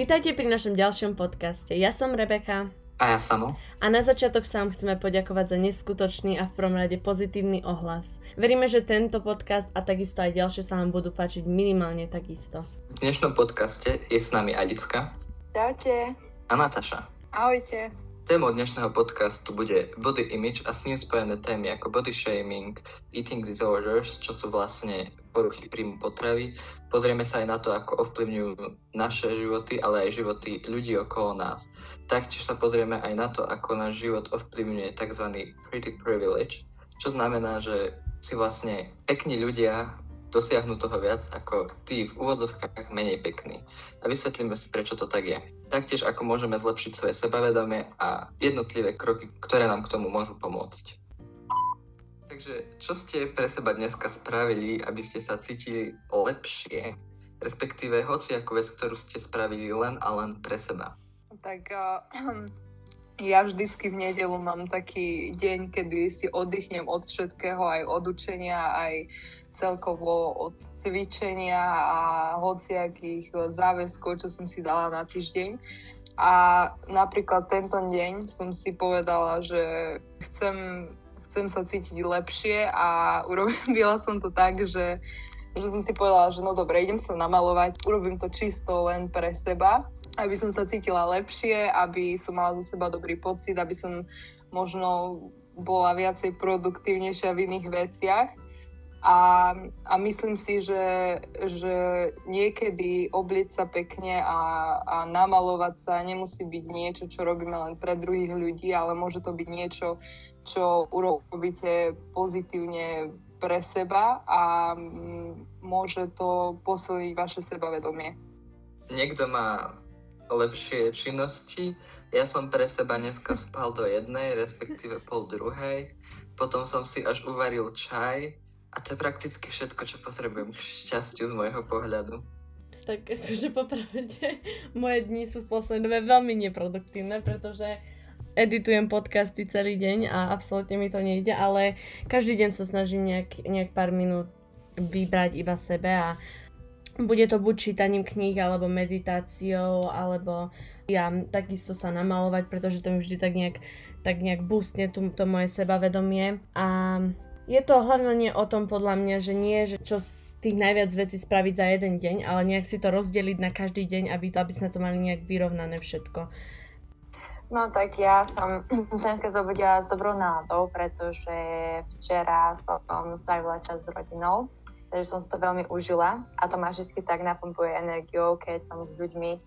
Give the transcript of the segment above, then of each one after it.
Vítajte pri našom ďalšom podcaste. Ja som Rebeka. A ja samo. A na začiatok sa vám chceme poďakovať za neskutočný a v prvom rade pozitívny ohlas. Veríme, že tento podcast a takisto aj ďalšie sa vám budú páčiť minimálne takisto. V dnešnom podcaste je s nami Alicka. Čaute. A Nataša. Ahojte. Témou dnešného podcastu bude body image a s ním spojené témy ako body shaming, eating disorders, čo sú vlastne poruchy príjmu potravy. Pozrieme sa aj na to, ako ovplyvňujú naše životy, ale aj životy ľudí okolo nás. Taktiež sa pozrieme aj na to, ako náš život ovplyvňuje tzv. pretty privilege, čo znamená, že si vlastne pekní ľudia dosiahnu toho viac ako tí v úvodovkách menej pekní. A vysvetlíme si, prečo to tak je. Taktiež, ako môžeme zlepšiť svoje sebavedomie a jednotlivé kroky, ktoré nám k tomu môžu pomôcť. Takže čo ste pre seba dneska spravili, aby ste sa cítili lepšie, respektíve hoci ako vec, ktorú ste spravili len a len pre seba? tak uh, ja vždycky v nedelu mám taký deň, kedy si oddychnem od všetkého, aj od učenia, aj celkovo od cvičenia a hociakých záväzkov, čo som si dala na týždeň. A napríklad tento deň som si povedala, že chcem, chcem sa cítiť lepšie a urobila som to tak, že, že som si povedala, že no dobre, idem sa namalovať, urobím to čisto len pre seba aby som sa cítila lepšie, aby som mala zo seba dobrý pocit, aby som možno bola viacej produktívnejšia v iných veciach. A, a myslím si, že, že niekedy obliť sa pekne a, a namalovať sa nemusí byť niečo, čo robíme len pre druhých ľudí, ale môže to byť niečo, čo urobíte pozitívne pre seba a môže to posilniť vaše sebavedomie. Niekto má lepšie činnosti. Ja som pre seba dneska spal do jednej, respektíve pol druhej. Potom som si až uvaril čaj a to je prakticky všetko, čo potrebujem k šťastiu z môjho pohľadu. Tak akože popravde, moje dni sú v poslednej dobe veľmi neproduktívne, pretože editujem podcasty celý deň a absolútne mi to nejde, ale každý deň sa snažím nejak, nejak pár minút vybrať iba sebe a bude to buď čítaním kníh, alebo meditáciou, alebo ja takisto sa namalovať, pretože to mi vždy tak nejak, tak nejak boostne to, to moje sebavedomie. A je to hlavne o tom podľa mňa, že nie, že čo tých najviac vecí spraviť za jeden deň, ale nejak si to rozdeliť na každý deň, aby, to, aby sme to mali nejak vyrovnané všetko. No tak ja som sa dneska zobudila s dobrou náladou, pretože včera som strávila čas s rodinou takže som si to veľmi užila. A to ma vždy tak napumpuje energiou, keď som s ľuďmi,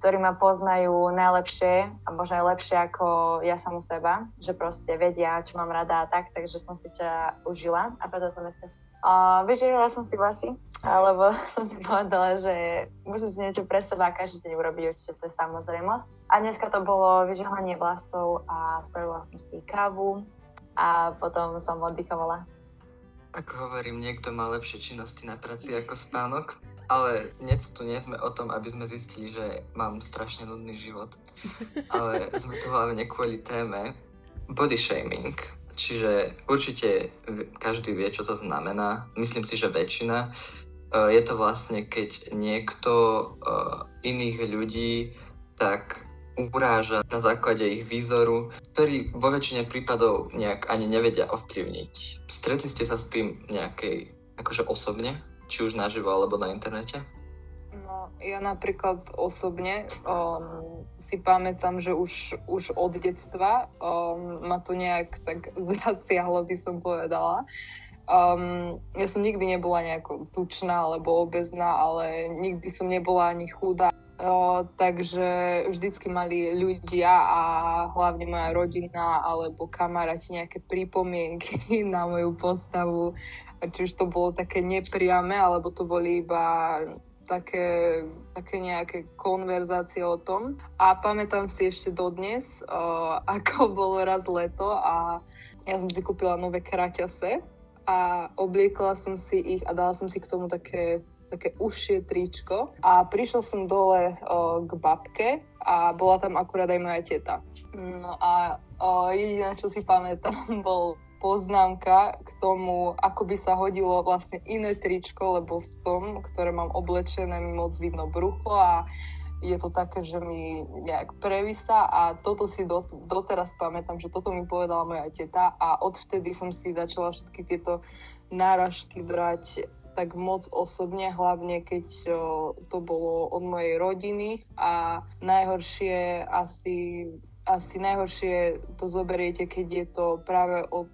ktorí ma poznajú najlepšie a možno aj lepšie ako ja samú seba, že proste vedia, čo mám rada a tak, takže som si včera užila. A preto som ešte uh, vyžila som si vlasy, lebo som si povedala, že musím si niečo pre seba každý deň urobiť, určite to je samozrejmosť. A dneska to bolo vyžehlanie vlasov a spravila som si kávu a potom som oddychovala. Ako hovorím, niekto má lepšie činnosti na práci ako spánok, ale dnes tu nie sme o tom, aby sme zistili, že mám strašne nudný život. Ale sme tu hlavne kvôli téme body shaming. Čiže určite každý vie, čo to znamená. Myslím si, že väčšina. E, je to vlastne, keď niekto e, iných ľudí tak uráža na základe ich výzoru, ktorý vo väčšine prípadov nejak ani nevedia ovplyvniť. Stretli ste sa s tým nejakej, akože osobne, či už naživo alebo na internete? Ja napríklad osobne um, si pamätám, že už, už od detstva um, ma to nejak tak zasiahlo, by som povedala. Um, ja som nikdy nebola nejako tučná alebo obezná, ale nikdy som nebola ani chudá. O, takže vždycky mali ľudia a hlavne moja rodina alebo kamaráti nejaké pripomienky na moju postavu. Či už to bolo také nepriame, alebo to boli iba také, také nejaké konverzácie o tom. A pamätám si ešte dodnes, o, ako bolo raz leto a ja som si kúpila nové kraťase a obliekla som si ich a dala som si k tomu také také užšie tričko a prišla som dole o, k babke a bola tam akurát aj moja teta. No a o, jediné, čo si pamätám, bol poznámka k tomu, ako by sa hodilo vlastne iné tričko, lebo v tom, ktoré mám oblečené, mi moc vidno brucho a je to také, že mi nejak previsa a toto si do, doteraz pamätám, že toto mi povedala moja teta a odvtedy som si začala všetky tieto náražky brať tak moc osobne, hlavne keď to bolo od mojej rodiny a najhoršie asi asi najhoršie to zoberiete, keď je to práve od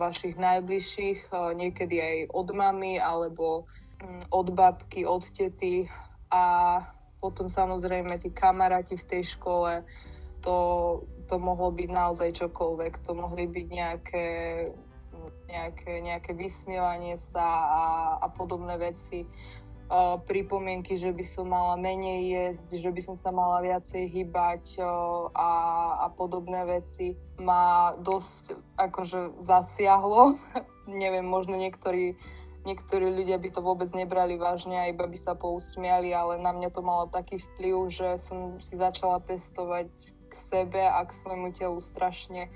vašich najbližších, niekedy aj od mamy alebo mm, od babky, od tety a potom samozrejme tí kamaráti v tej škole, to, to mohlo byť naozaj čokoľvek. To mohli byť nejaké, nejaké, nejaké vysmievanie sa a, a podobné veci. Pripomienky, že by som mala menej jesť, že by som sa mala viacej hýbať a, a podobné veci ma dosť akože zasiahlo. Neviem, možno niektorí niektorí ľudia by to vôbec nebrali vážne a iba by sa pousmiali, ale na mňa to malo taký vplyv, že som si začala pestovať k sebe a k svojmu telu strašne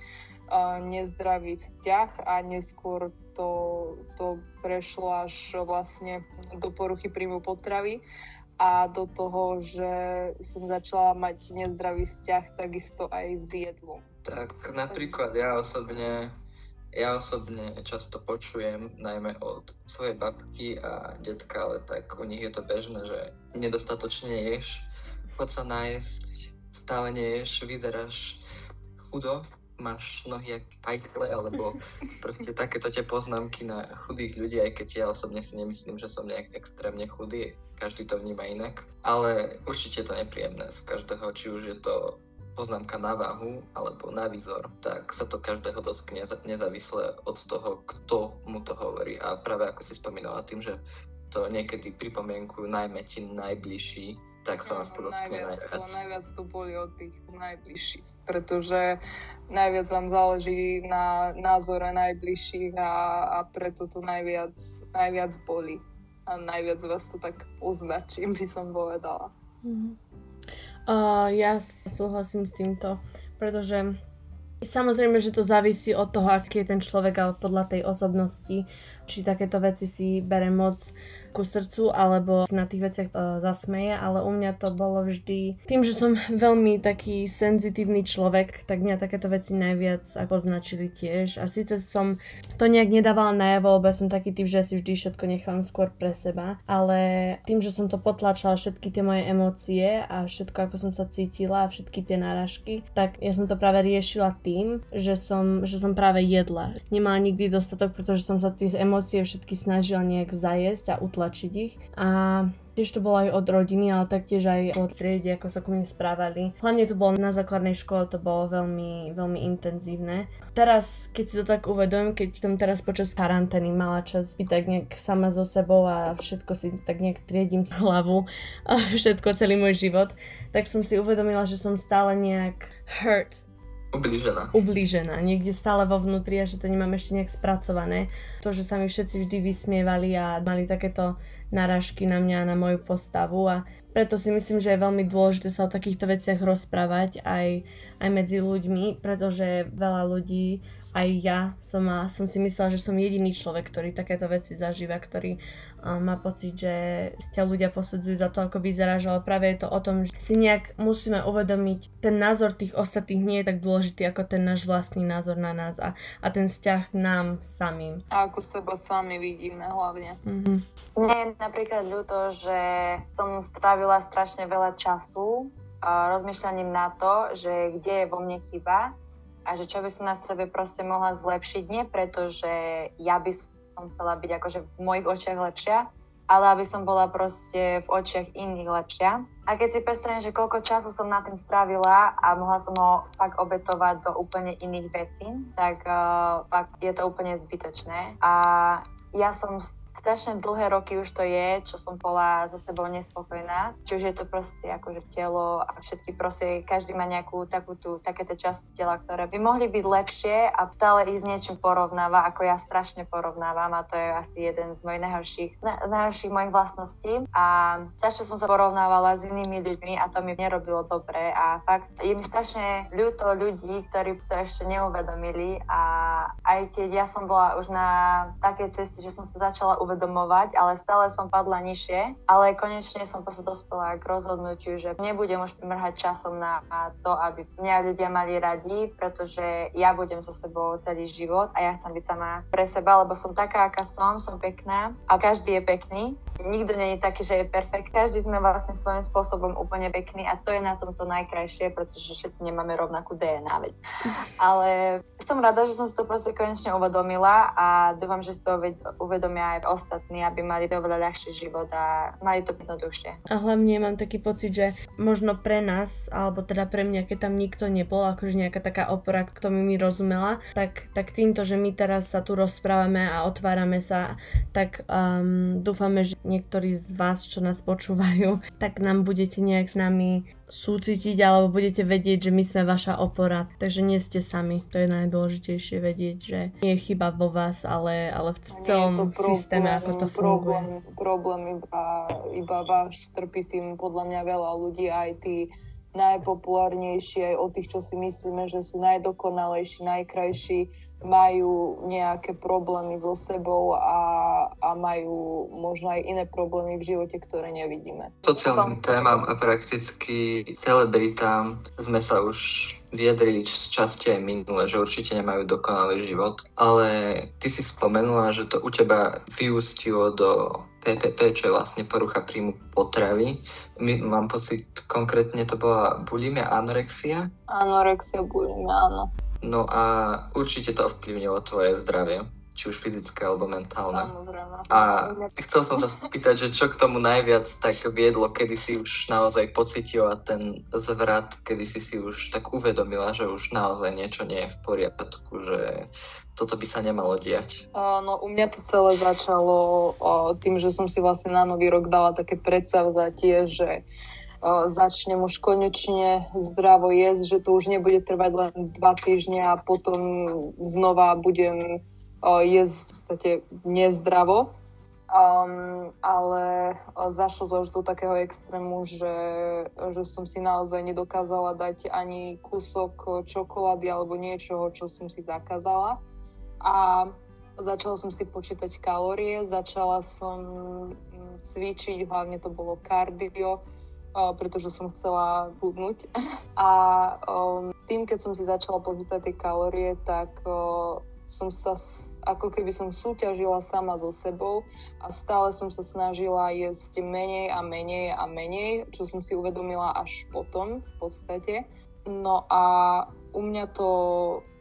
uh, nezdravý vzťah a neskôr to, to prešlo až vlastne do poruchy príjmu potravy a do toho, že som začala mať nezdravý vzťah takisto aj s jedlom. Tak napríklad ja osobne ja osobne často počujem, najmä od svojej babky a detka, ale tak u nich je to bežné, že nedostatočne ješ, chod sa nájsť, stále neješ, vyzeráš chudo, máš nohy jak pajkle, alebo proste takéto tie poznámky na chudých ľudí, aj keď ja osobne si nemyslím, že som nejak extrémne chudý, každý to vníma inak, ale určite je to nepríjemné z každého, či už je to poznámka na váhu alebo na výzor, tak sa to každého dotkne nezávisle od toho, kto mu to hovorí. A práve ako si spomínala tým, že to niekedy pripomienkujú najmä ti najbližší, tak sa nás to dotkne najviac. Najviac to boli od tých najbližších, pretože najviac vám záleží na názore najbližších a, a preto to najviac, najviac boli. A najviac vás to tak označím, by som povedala. Mm-hmm. Uh, ja súhlasím s týmto, pretože samozrejme, že to závisí od toho, aký je ten človek, ale podľa tej osobnosti, či takéto veci si bere moc ku srdcu alebo na tých veciach uh, zasmeje, ale u mňa to bolo vždy tým, že som veľmi taký senzitívny človek, tak mňa takéto veci najviac poznačili tiež. A síce som to nejak nedávala najavo, lebo ja som taký typ, že si vždy všetko nechám skôr pre seba, ale tým, že som to potlačala všetky tie moje emócie a všetko, ako som sa cítila a všetky tie náražky, tak ja som to práve riešila tým, že som, že som práve jedla. Nemala nikdy dostatok, pretože som sa tie emócie všetky snažila nejak zajesť a utlačiť potlačiť ich. A Tiež to bolo aj od rodiny, ale taktiež aj od triedy, ako sa ku mne správali. Hlavne to bolo na základnej škole, to bolo veľmi, veľmi intenzívne. Teraz, keď si to tak uvedomím, keď som teraz počas karantény mala čas byť tak nejak sama so sebou a všetko si tak nejak triedím z hlavu a všetko, celý môj život, tak som si uvedomila, že som stále nejak hurt Ublížená. Ublížená, niekde stále vo vnútri a že to nemám ešte nejak spracované. To, že sa mi všetci vždy vysmievali a mali takéto narážky na mňa a na moju postavu a preto si myslím, že je veľmi dôležité sa o takýchto veciach rozprávať aj, aj medzi ľuďmi, pretože veľa ľudí aj ja som, som si myslela, že som jediný človek, ktorý takéto veci zažíva, ktorý uh, má pocit, že ťa ľudia posudzujú za to, ako vyzeráš, ale práve je to o tom, že si nejak musíme uvedomiť, ten názor tých ostatných nie je tak dôležitý ako ten náš vlastný názor na nás a, a ten vzťah k nám samým. A ako seba sami vidíme hlavne. Mm-hmm. Mne je napríklad ľúto, že som strávila strašne veľa času rozmýšľaním na to, že kde je vo mne chyba a že čo by som na sebe proste mohla zlepšiť, nie preto, že ja by som chcela byť akože v mojich očiach lepšia, ale aby som bola proste v očiach iných lepšia. A keď si predstavím, že koľko času som na tým strávila a mohla som ho fakt obetovať do úplne iných vecí, tak uh, fakt je to úplne zbytočné. A ja som strašne dlhé roky už to je, čo som bola so sebou nespokojná. Či už je to proste akože telo a všetky proste, každý má nejakú takú tú, také tie časti tela, ktoré by mohli byť lepšie a stále ich s niečím porovnáva, ako ja strašne porovnávam a to je asi jeden z mojich najhorších, na, najhorších mojich vlastností. A strašne som sa porovnávala s inými ľuďmi a to mi nerobilo dobre a fakt je mi strašne ľúto ľudí, ktorí to ešte neuvedomili a aj keď ja som bola už na takej ceste, že som sa začala uvedomovať, ale stále som padla nižšie, ale konečne som proste dospela k rozhodnutiu, že nebudem už mrhať časom na to, aby mňa ľudia mali radi, pretože ja budem so sebou celý život a ja chcem byť sama pre seba, lebo som taká, aká som, som pekná a každý je pekný. Nikto nie je taký, že je perfekt. Každý sme vlastne svojím spôsobom úplne pekný a to je na tomto najkrajšie, pretože všetci nemáme rovnakú DNA. Veď. Ale som rada, že som si to proste konečne uvedomila a dúfam, že si to uvedomia aj ostatní, aby mali oveľa ľahší život a mali to jednoduchšie. A hlavne mám taký pocit, že možno pre nás, alebo teda pre mňa, keď tam nikto nebol, akože nejaká taká opora, kto mi mi rozumela, tak, tak týmto, že my teraz sa tu rozprávame a otvárame sa, tak um, dúfame, že niektorí z vás, čo nás počúvajú, tak nám budete nejak s nami súcitiť alebo budete vedieť, že my sme vaša opora. Takže nie ste sami. To je najdôležitejšie vedieť, že nie je chyba vo vás, ale, ale v celom problém, systéme, ako to funguje. Problém, problém iba, iba váš trpí tým podľa mňa veľa ľudí, aj tí najpopulárnejší, aj o tých, čo si myslíme, že sú najdokonalejší, najkrajší, majú nejaké problémy so sebou a, a majú možno aj iné problémy v živote, ktoré nevidíme. Sociálnym témam a prakticky celebritám sme sa už vyjadrili z časti aj minule, že určite nemajú dokonalý život, ale ty si spomenula, že to u teba vyústilo do PPP, čo je vlastne porucha príjmu potravy. My, mám pocit, konkrétne to bola bulimia, anorexia? Anorexia, bulimia, áno. No a určite to ovplyvnilo tvoje zdravie, či už fyzické alebo mentálne. A chcel som sa spýtať, že čo k tomu najviac tak viedlo, kedy si už naozaj pocitila ten zvrat, kedy si si už tak uvedomila, že už naozaj niečo nie je v poriadku, že toto by sa nemalo diať? No u mňa to celé začalo tým, že som si vlastne na nový rok dala také predsavzatie, že začnem už konečne zdravo jesť, že to už nebude trvať len dva týždne a potom znova budem jesť v podstate nezdravo. Um, ale zašlo to už do takého extrému, že, že som si naozaj nedokázala dať ani kúsok čokolády alebo niečoho, čo som si zakázala. A začala som si počítať kalórie, začala som mm, cvičiť, hlavne to bolo kardio, pretože som chcela hudnúť. A um, tým, keď som si začala počítať tie kalórie, tak uh, som sa, ako keby som súťažila sama so sebou a stále som sa snažila jesť menej a menej a menej, čo som si uvedomila až potom v podstate. No a u mňa to,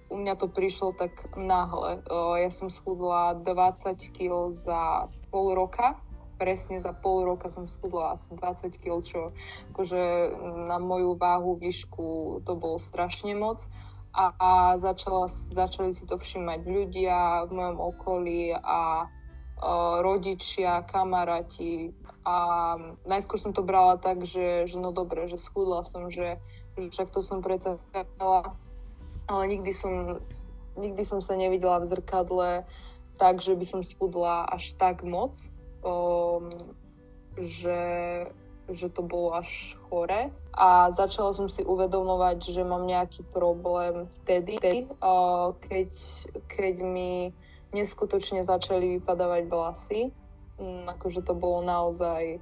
u mňa to prišlo tak náhle. Uh, ja som schudla 20 kg za pol roka presne za pol roka som schudla asi 20 kg, čo akože na moju váhu, výšku to bolo strašne moc. A, a začala, začali si to všímať ľudia v mojom okolí a, a rodičia, kamaráti. A najskôr som to brala tak, že, že no dobre, že schudla som, že, že však to som predsa chcela. Ale nikdy som, nikdy som sa nevidela v zrkadle tak, že by som schudla až tak moc um, že, že to bolo až chore. A začala som si uvedomovať, že mám nejaký problém vtedy, uh, keď, keď mi neskutočne začali vypadávať vlasy. Um, akože to bolo naozaj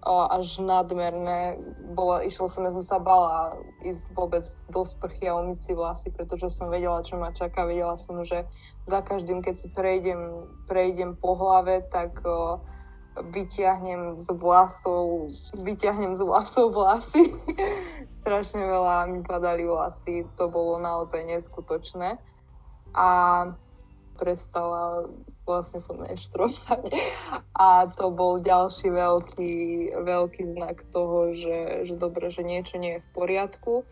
uh, až nadmerné. Bola, išla som, ja som sa bala ísť vôbec do sprchy a umyť si vlasy, pretože som vedela, čo ma čaká. Vedela som, že za každým, keď si prejdem, prejdem po hlave, tak uh, vyťahnem z vlasov, vyťahnem z vlasov vlasy. Strašne veľa mi padali vlasy, to bolo naozaj neskutočné. A prestala vlastne som menštrovať. A to bol ďalší veľký, veľký znak toho, že, že dobre, že niečo nie je v poriadku.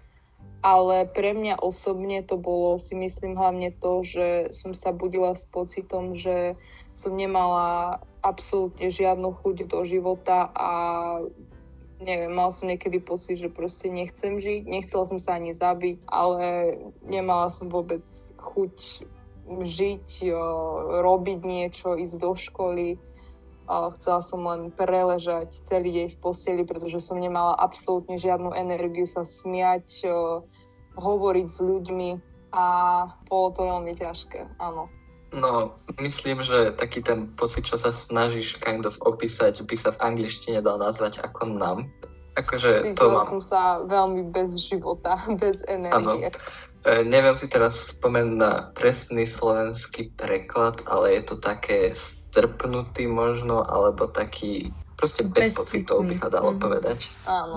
Ale pre mňa osobne to bolo, si myslím, hlavne to, že som sa budila s pocitom, že som nemala absolútne žiadnu chuť do života a neviem, mal som niekedy pocit, že proste nechcem žiť, nechcela som sa ani zabiť, ale nemala som vôbec chuť žiť, robiť niečo, ísť do školy. Chcela som len preležať celý deň v posteli, pretože som nemala absolútne žiadnu energiu sa smiať, hovoriť s ľuďmi a bolo to veľmi ťažké, áno. No, myslím, že taký ten pocit, čo sa snažíš kind of opísať, by sa v angličtine dal nazvať ako nám. Akože to Cítila mám. som sa veľmi bez života, bez energie. E, neviem si teraz spomenúť na presný slovenský preklad, ale je to také strpnutý možno, alebo taký proste bez Bezcitný. pocitov by sa dalo Mhm. povedať. Áno.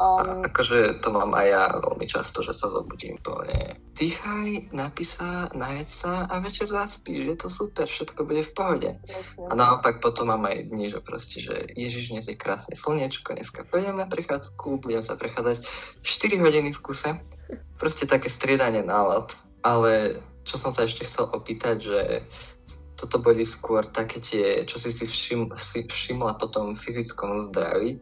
Mm. A Um, akože to mám aj ja veľmi často, že sa zobudím to nie. Dýchaj, napí sa, najed sa a večer zaspíš, je to super, všetko bude v pohode. presne. A naopak potom mám aj dni, že proste, že Ježiš, dnes je krásne slniečko, dneska pôjdem na prechádzku, budem sa prechádzať 4 hodiny v kuse. Proste také striedanie nálad. Ale čo som sa ešte chcel opýtať, že toto boli skôr také tie, čo si si, všim, si všimla po tom fyzickom zdraví,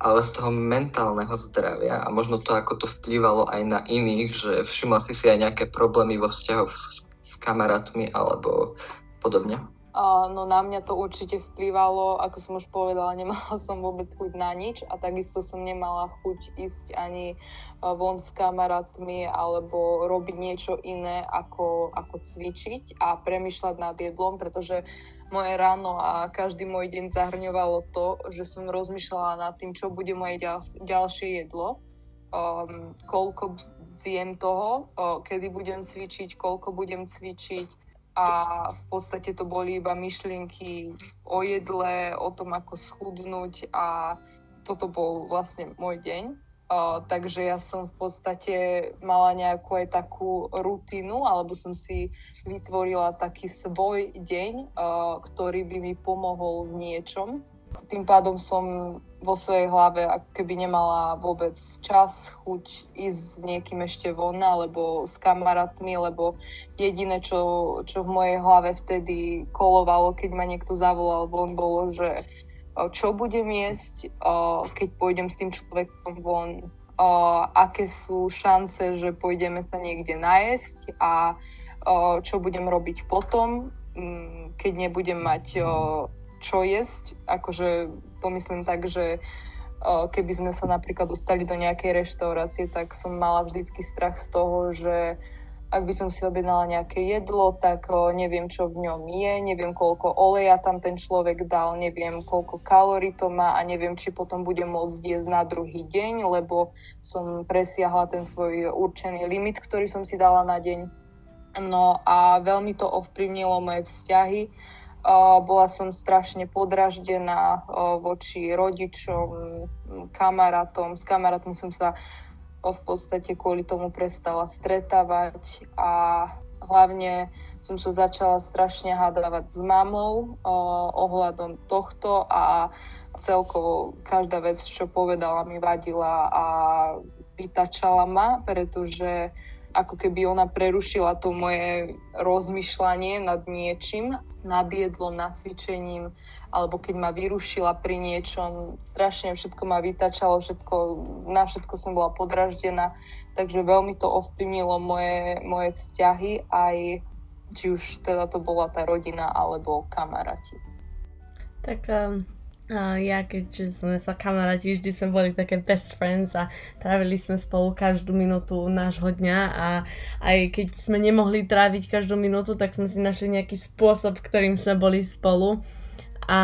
ale z toho mentálneho zdravia a možno to, ako to vplývalo aj na iných, že všimla si si aj nejaké problémy vo vzťahoch s, s kamarátmi alebo podobne. No na mňa to určite vplyvalo, ako som už povedala, nemala som vôbec chuť na nič a takisto som nemala chuť ísť ani von s kamarátmi alebo robiť niečo iné ako, ako cvičiť a premyšľať nad jedlom, pretože moje ráno a každý môj deň zahrňovalo to, že som rozmýšľala nad tým, čo bude moje ďal, ďalšie jedlo, um, koľko zjem toho, uh, kedy budem cvičiť, koľko budem cvičiť, a v podstate to boli iba myšlienky o jedle, o tom, ako schudnúť a toto bol vlastne môj deň. Takže ja som v podstate mala nejakú aj takú rutinu, alebo som si vytvorila taký svoj deň, uh, ktorý by mi pomohol v niečom. Tým pádom som vo svojej hlave ako keby nemala vôbec čas, chuť ísť s niekým ešte von alebo s kamarátmi, lebo jediné, čo, čo v mojej hlave vtedy kolovalo, keď ma niekto zavolal von, bolo, že čo budem jesť, keď pôjdem s tým človekom von, aké sú šance, že pôjdeme sa niekde najesť? A čo budem robiť potom, mm, keď nebudem mať čo jesť. Akože to myslím tak, že keby sme sa napríklad dostali do nejakej reštaurácie, tak som mala vždycky strach z toho, že ak by som si objednala nejaké jedlo, tak o, neviem, čo v ňom je, neviem, koľko oleja tam ten človek dal, neviem, koľko kalórií to má a neviem, či potom budem môcť jesť na druhý deň, lebo som presiahla ten svoj určený limit, ktorý som si dala na deň. No a veľmi to ovplyvnilo moje vzťahy. Uh, bola som strašne podraždená uh, voči rodičom, kamarátom. S kamarátmi som sa v podstate kvôli tomu prestala stretávať a hlavne som sa začala strašne hádavať s mamou uh, ohľadom tohto a celkovo každá vec, čo povedala, mi vadila a vytačala ma, pretože ako keby ona prerušila to moje rozmýšľanie nad niečím, nad jedlom, nad cvičením, alebo keď ma vyrušila pri niečom, strašne všetko ma vytačalo, všetko, na všetko som bola podraždená, takže veľmi to ovplyvnilo moje, moje vzťahy, aj či už teda to bola tá rodina alebo kamaráti. Tak um, ja, keďže sme sa kamaráti, vždy sme boli také best friends a trávili sme spolu každú minútu nášho dňa a aj keď sme nemohli tráviť každú minútu, tak sme si našli nejaký spôsob, ktorým sme boli spolu. A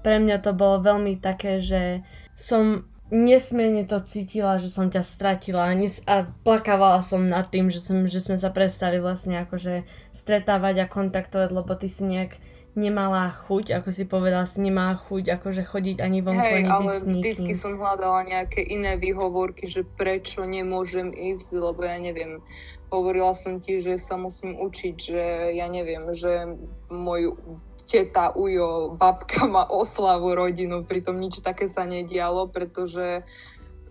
pre mňa to bolo veľmi také, že som nesmierne to cítila, že som ťa stratila a, nes- a plakávala som nad tým, že, som, že sme sa prestali vlastne akože stretávať a kontaktovať, lebo ty si nejak nemala chuť, ako si povedala, si nemala chuť akože chodiť ani vonku, Hej, ani ale byť s nikým. vždycky som hľadala nejaké iné výhovorky, že prečo nemôžem ísť, lebo ja neviem. Hovorila som ti, že sa musím učiť, že ja neviem, že môj teta, ujo, babka má oslavu rodinu, pritom nič také sa nedialo, pretože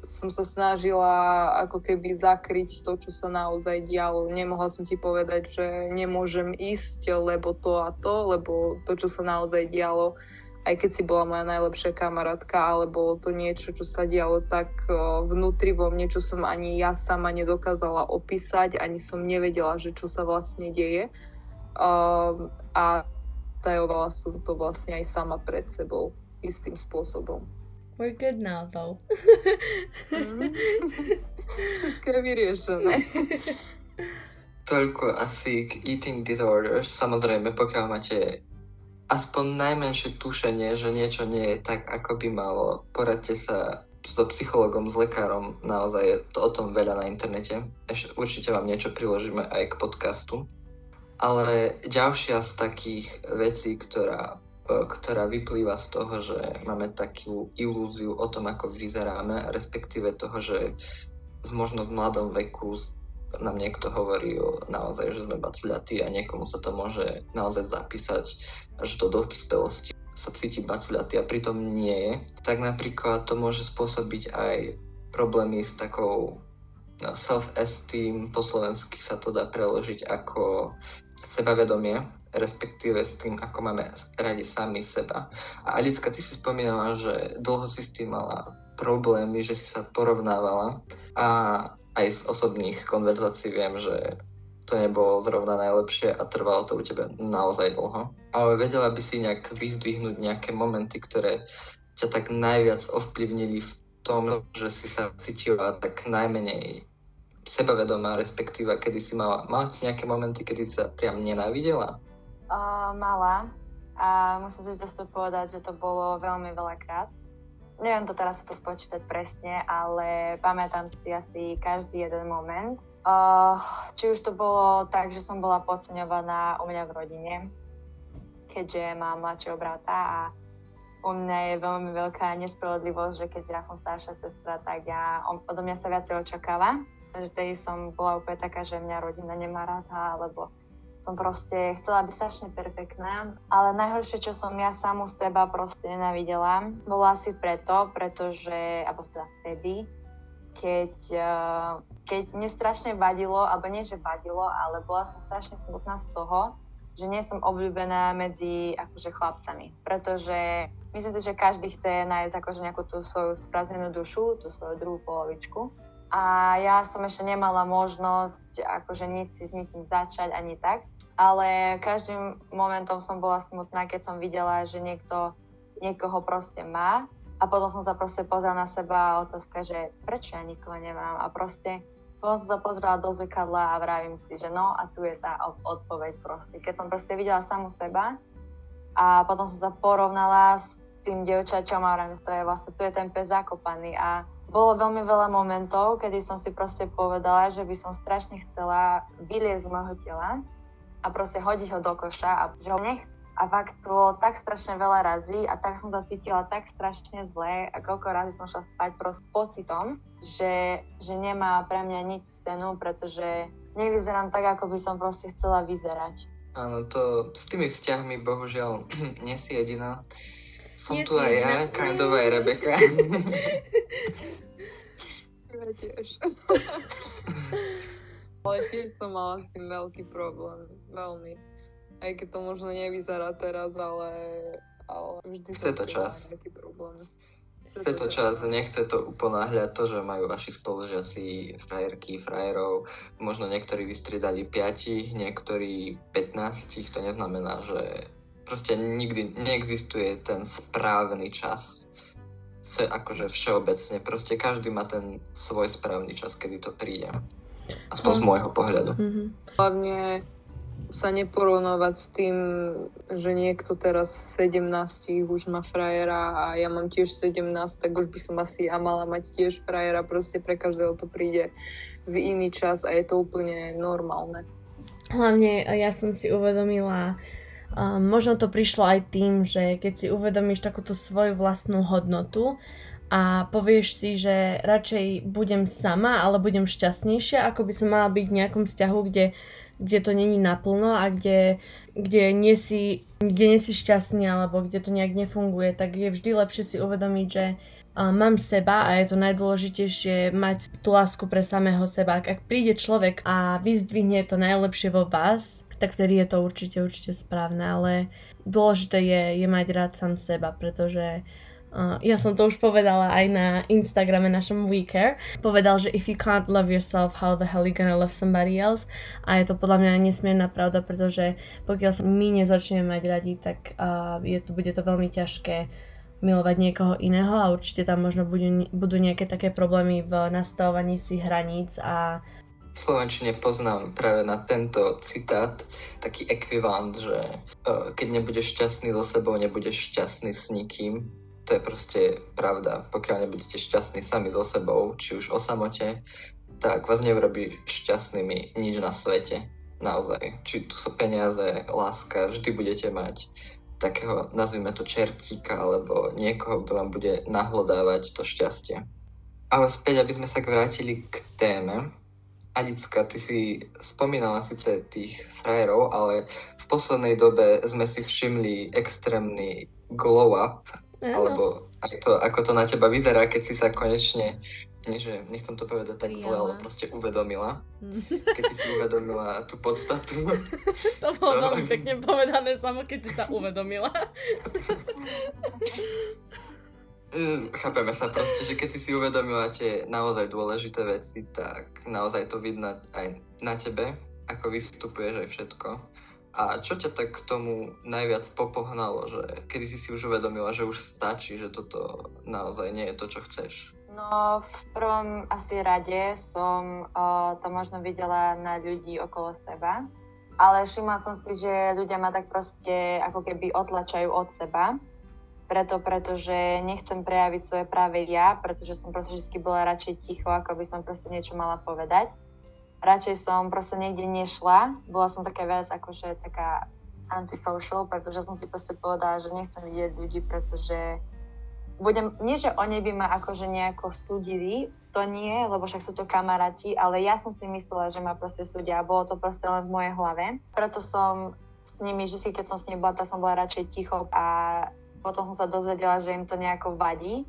som sa snažila ako keby zakryť to, čo sa naozaj dialo. Nemohla som ti povedať, že nemôžem ísť, lebo to a to, lebo to, čo sa naozaj dialo, aj keď si bola moja najlepšia kamarátka, ale bolo to niečo, čo sa dialo tak vnútri vo mne, čo som ani ja sama nedokázala opísať, ani som nevedela, že čo sa vlastne deje. Um, a tajovala som to vlastne aj sama pred sebou istým spôsobom. We're good now, though. Mm. Všetko je vyriešené. toľko asi k eating disorders. Samozrejme, pokiaľ máte aspoň najmenšie tušenie, že niečo nie je tak, ako by malo, poradte sa so psychologom, s lekárom, naozaj je to o tom veľa na internete. Ešte určite vám niečo priložíme aj k podcastu. Ale ďalšia z takých vecí, ktorá, e, ktorá vyplýva z toho, že máme takú ilúziu o tom, ako vyzeráme, respektíve toho, že možno v mladom veku nám niekto hovorí o naozaj, že sme baciľatí a niekomu sa to môže naozaj zapísať až do dospelosti. Sa cíti baciľatý a pritom nie je, tak napríklad to môže spôsobiť aj problémy s takou no, self-esteem, po slovensky sa to dá preložiť ako sebavedomie, respektíve s tým, ako máme radi sami seba. A Alicka, ty si spomínala, že dlho si s tým mala problémy, že si sa porovnávala a aj z osobných konverzácií viem, že to nebolo zrovna najlepšie a trvalo to u teba naozaj dlho. Ale vedela by si nejak vyzdvihnúť nejaké momenty, ktoré ťa tak najviac ovplyvnili v tom, že si sa cítila tak najmenej sebavedomá, respektíva, kedy si mala, mala si nejaké momenty, kedy sa priam nenávidela? Uh, mala. A musím si to povedať, že to bolo veľmi veľakrát. Neviem to teraz to spočítať presne, ale pamätám si asi každý jeden moment, Uh, či už to bolo tak, že som bola podceňovaná u mňa v rodine, keďže mám mladšieho brata a u mňa je veľmi veľká nespravodlivosť, že keď ja som staršia sestra, tak ja, on, odo mňa sa viacej očakáva. Takže vtedy som bola úplne taká, že mňa rodina nemá rada, alebo som proste chcela byť strašne perfektná. Ale najhoršie, čo som ja samu seba proste nenavidela, bolo asi preto, pretože, alebo teda vtedy, keď, eh, keď mne strašne vadilo, alebo nie, že vadilo, ale bola som strašne smutná z toho, že nie som obľúbená medzi akože chlapcami. Pretože myslím si, že každý chce nájsť akože nejakú tú svoju sprazenú dušu, tú svoju druhú polovičku. A ja som ešte nemala možnosť akože nič si s nikým začať ani tak. Ale každým momentom som bola smutná, keď som videla, že niekto niekoho proste má a potom som sa proste pozrela na seba a otázka, že prečo ja nikoho nemám. A proste potom som sa pozrela do zrkadla a vravím si, že no a tu je tá odpoveď proste. Keď som proste videla samú seba a potom som sa porovnala s tým dievčačom a vravím, to je vlastne, tu je ten pes zakopaný a bolo veľmi veľa momentov, kedy som si proste povedala, že by som strašne chcela vyliezť z môjho tela a proste hodiť ho do koša a že ho nechcem a fakt to bolo tak strašne veľa razy a tak som sa cítila tak strašne zle a koľko razy som šla spať proste pocitom, že, že nemá pre mňa nič cenu, pretože nevyzerám tak, ako by som proste chcela vyzerať. Áno, to s tými vzťahmi bohužiaľ nie jediná. Som tu aj ja, kind of aj Rebeka. ja tiež. Ale tiež som mala s tým veľký problém, veľmi aj keď to možno nevyzerá teraz, ale, ale vždy Chce to čas. Chce to čas, nechce to uponáhľať to, že majú vaši spolužiaci frajerky, frajerov. Možno niektorí vystriedali 5, niektorí 15, to neznamená, že proste nikdy neexistuje ten správny čas. Chce akože všeobecne, proste každý má ten svoj správny čas, kedy to príde. Aspoň z môjho pohľadu. Mm-hmm. Hlavne sa neporovnávať s tým, že niekto teraz v 17 už má frajera a ja mám tiež 17, tak už by som asi ja mala mať tiež frajera. Proste pre každého to príde v iný čas a je to úplne normálne. Hlavne ja som si uvedomila, um, možno to prišlo aj tým, že keď si uvedomíš takúto svoju vlastnú hodnotu a povieš si, že radšej budem sama, ale budem šťastnejšia, ako by som mala byť v nejakom vzťahu, kde kde to není naplno a kde, kde, nie si, kde nie si šťastný alebo kde to nejak nefunguje, tak je vždy lepšie si uvedomiť, že uh, mám seba a je to najdôležitejšie mať tú lásku pre samého seba. Ak príde človek a vyzdvihne to najlepšie vo vás, tak vtedy je to určite, určite správne, ale dôležité je, je mať rád sám seba, pretože Uh, ja som to už povedala aj na Instagrame našom WeCare. Povedal, že if you can't love yourself, how the hell you gonna love somebody else? A je to podľa mňa nesmierna pravda, pretože pokiaľ sa my nezačneme mať radi, tak uh, je to, bude to veľmi ťažké milovať niekoho iného a určite tam možno budú, budú nejaké také problémy v nastavovaní si hraníc a Slovenčine poznám práve na tento citát taký ekvivalent, že uh, keď nebudeš šťastný so sebou, nebudeš šťastný s nikým. To je proste pravda. Pokiaľ nebudete šťastní sami so sebou, či už o samote, tak vás neurobí šťastnými nič na svete. Naozaj. Či tu sú peniaze, láska, vždy budete mať takého, nazvime to čertíka, alebo niekoho, kto vám bude nahlodávať to šťastie. Ale späť, aby sme sa vrátili k téme. Anicka, ty si spomínala síce tých frajerov, ale v poslednej dobe sme si všimli extrémny glow up, ano. alebo aj to, ako to na teba vyzerá, keď si sa konečne nie, že nechcem to povedať tak zle, ale proste uvedomila. Mm. Keď si si uvedomila tú podstatu. to bolo to... veľmi pekne povedané samo, keď si sa uvedomila. Mm, chápeme sa proste, že keď si si uvedomila tie naozaj dôležité veci, tak naozaj to vidno aj na tebe, ako vystupuješ aj všetko. A čo ťa tak k tomu najviac popohnalo, že kedy si si už uvedomila, že už stačí, že toto naozaj nie je to, čo chceš? No, v prvom asi rade som o, to možno videla na ľudí okolo seba, ale všimla som si, že ľudia ma tak proste ako keby otlačajú od seba, preto, pretože nechcem prejaviť svoje práve ja, pretože som proste vždy bola radšej ticho, ako by som proste niečo mala povedať. Radšej som proste niekde nešla, bola som taká viac akože taká antisocial, pretože som si proste povedala, že nechcem vidieť ľudí, pretože budem, nie že oni by ma akože nejako súdili, to nie, lebo však sú to kamaráti, ale ja som si myslela, že ma proste súdia a bolo to proste len v mojej hlave. Preto som s nimi, si keď som s nimi bola, tak som bola radšej ticho a potom som sa dozvedela, že im to nejako vadí.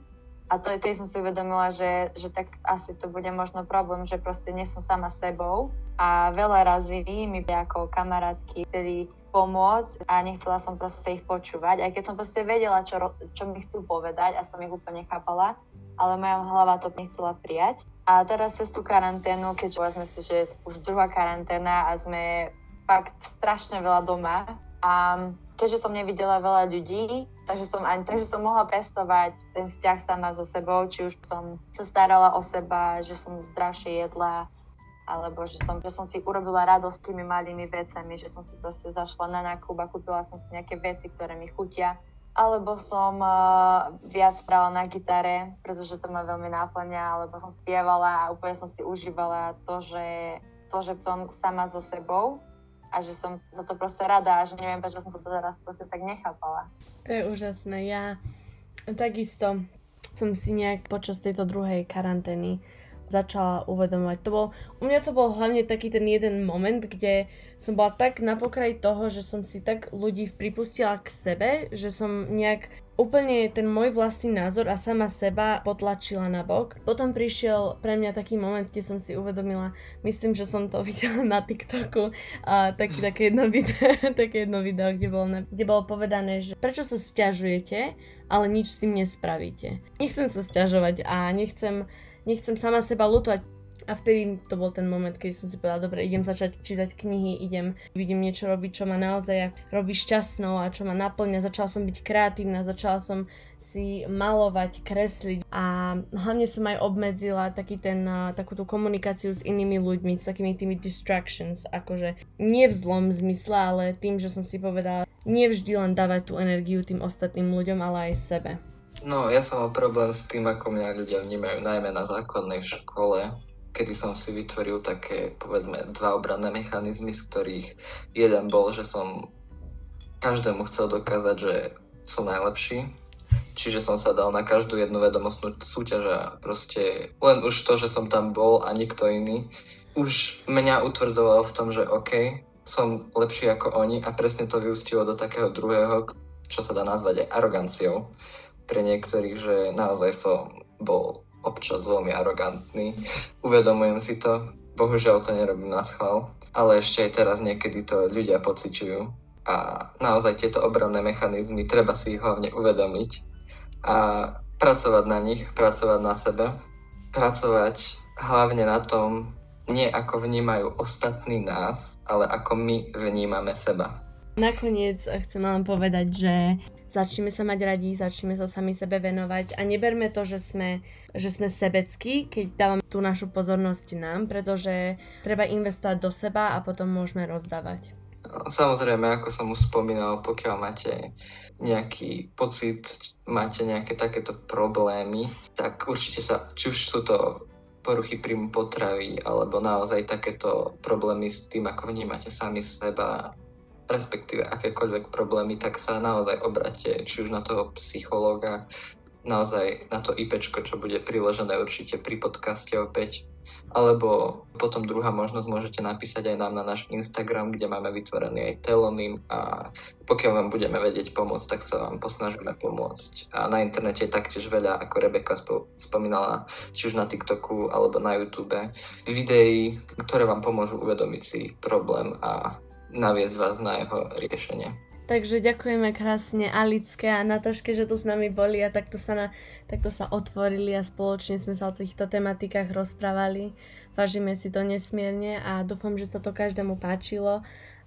A to je, som si uvedomila, že, že tak asi to bude možno problém, že proste nie som sama sebou. A veľa razy mi ako kamarátky chceli pomôcť a nechcela som proste ich počúvať, aj keď som proste vedela, čo, čo mi chcú povedať a som ich úplne chápala, ale moja hlava to nechcela prijať. A teraz cez tú karanténu, keďže povedzme si, že už druhá karanténa a sme fakt strašne veľa doma a keďže som nevidela veľa ľudí, takže som, ani, takže som mohla pestovať ten vzťah sama so sebou, či už som sa starala o seba, že som zdravšie jedla, alebo že som, že som si urobila radosť tými malými vecami, že som si proste zašla na nákup a kúpila som si nejaké veci, ktoré mi chutia. Alebo som uh, viac hrala na gitare, pretože to ma veľmi náplňa, alebo som spievala a úplne som si užívala to, že, to, že som sama so sebou a že som za to proste rada a že neviem, prečo som to teraz proste tak nechápala. To je úžasné. Ja takisto som si nejak počas tejto druhej karantény začala uvedomovať. To bol, u mňa to bol hlavne taký ten jeden moment, kde som bola tak na pokraji toho, že som si tak ľudí pripustila k sebe, že som nejak úplne ten môj vlastný názor a sama seba potlačila na bok. Potom prišiel pre mňa taký moment, kde som si uvedomila, myslím, že som to videla na TikToku, a taký, také, jedno video, také jedno video, kde bolo, kde bolo povedané, že prečo sa stiažujete, ale nič s tým nespravíte. Nechcem sa stiažovať a nechcem nechcem sama seba lutovať. A vtedy to bol ten moment, keď som si povedala, dobre, idem začať čítať knihy, idem, vidím niečo robiť, čo ma naozaj robí šťastnou a čo ma naplňa. Začala som byť kreatívna, začala som si malovať, kresliť a hlavne som aj obmedzila taký ten, takú tú komunikáciu s inými ľuďmi, s takými tými distractions, akože nie v zlom zmysle, ale tým, že som si povedala, nie vždy len dávať tú energiu tým ostatným ľuďom, ale aj sebe. No, ja som mal problém s tým, ako mňa ľudia vnímajú, najmä na základnej škole, kedy som si vytvoril také, povedzme, dva obranné mechanizmy, z ktorých jeden bol, že som každému chcel dokázať, že som najlepší. Čiže som sa dal na každú jednu vedomostnú súťaž a proste len už to, že som tam bol a nikto iný, už mňa utvrdzovalo v tom, že OK, som lepší ako oni a presne to vyústilo do takého druhého, čo sa dá nazvať aj aroganciou pre niektorých, že naozaj som bol občas veľmi arogantný. Uvedomujem si to, bohužiaľ to nerobím na schvál, ale ešte aj teraz niekedy to ľudia pociťujú a naozaj tieto obranné mechanizmy treba si ich hlavne uvedomiť a pracovať na nich, pracovať na sebe, pracovať hlavne na tom, nie ako vnímajú ostatní nás, ale ako my vnímame seba. Nakoniec chcem len povedať, že začneme sa mať radi, začneme sa sami sebe venovať a neberme to, že sme, že sme sebeckí, keď dávame tú našu pozornosť nám, pretože treba investovať do seba a potom môžeme rozdávať. Samozrejme, ako som už spomínal, pokiaľ máte nejaký pocit, máte nejaké takéto problémy, tak určite sa, či už sú to poruchy príjmu potravy alebo naozaj takéto problémy s tým, ako vnímate sami seba, respektíve akékoľvek problémy, tak sa naozaj obrate či už na toho psychológa, naozaj na to IPčko, čo bude priložené určite pri podcaste opäť, alebo potom druhá možnosť, môžete napísať aj nám na náš Instagram, kde máme vytvorený aj telonym a pokiaľ vám budeme vedieť pomôcť, tak sa vám posnažíme pomôcť. A na internete je taktiež veľa, ako Rebeka spomínala, či už na TikToku alebo na YouTube, videí, ktoré vám pomôžu uvedomiť si problém a naviesť vás na jeho riešenie. Takže ďakujeme krásne Alické a Nataške, že tu s nami boli a takto sa, na, takto sa otvorili a spoločne sme sa o týchto tematikách rozprávali. Vážime si to nesmierne a dúfam, že sa to každému páčilo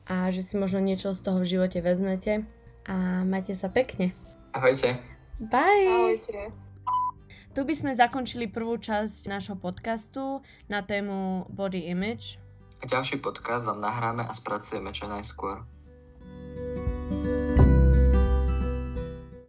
a že si možno niečo z toho v živote vezmete. A majte sa pekne. Ahojte. Bye. Ahojte. Tu by sme zakončili prvú časť nášho podcastu na tému Body Image. A ďalší podcast vám nahráme a spracujeme čo najskôr.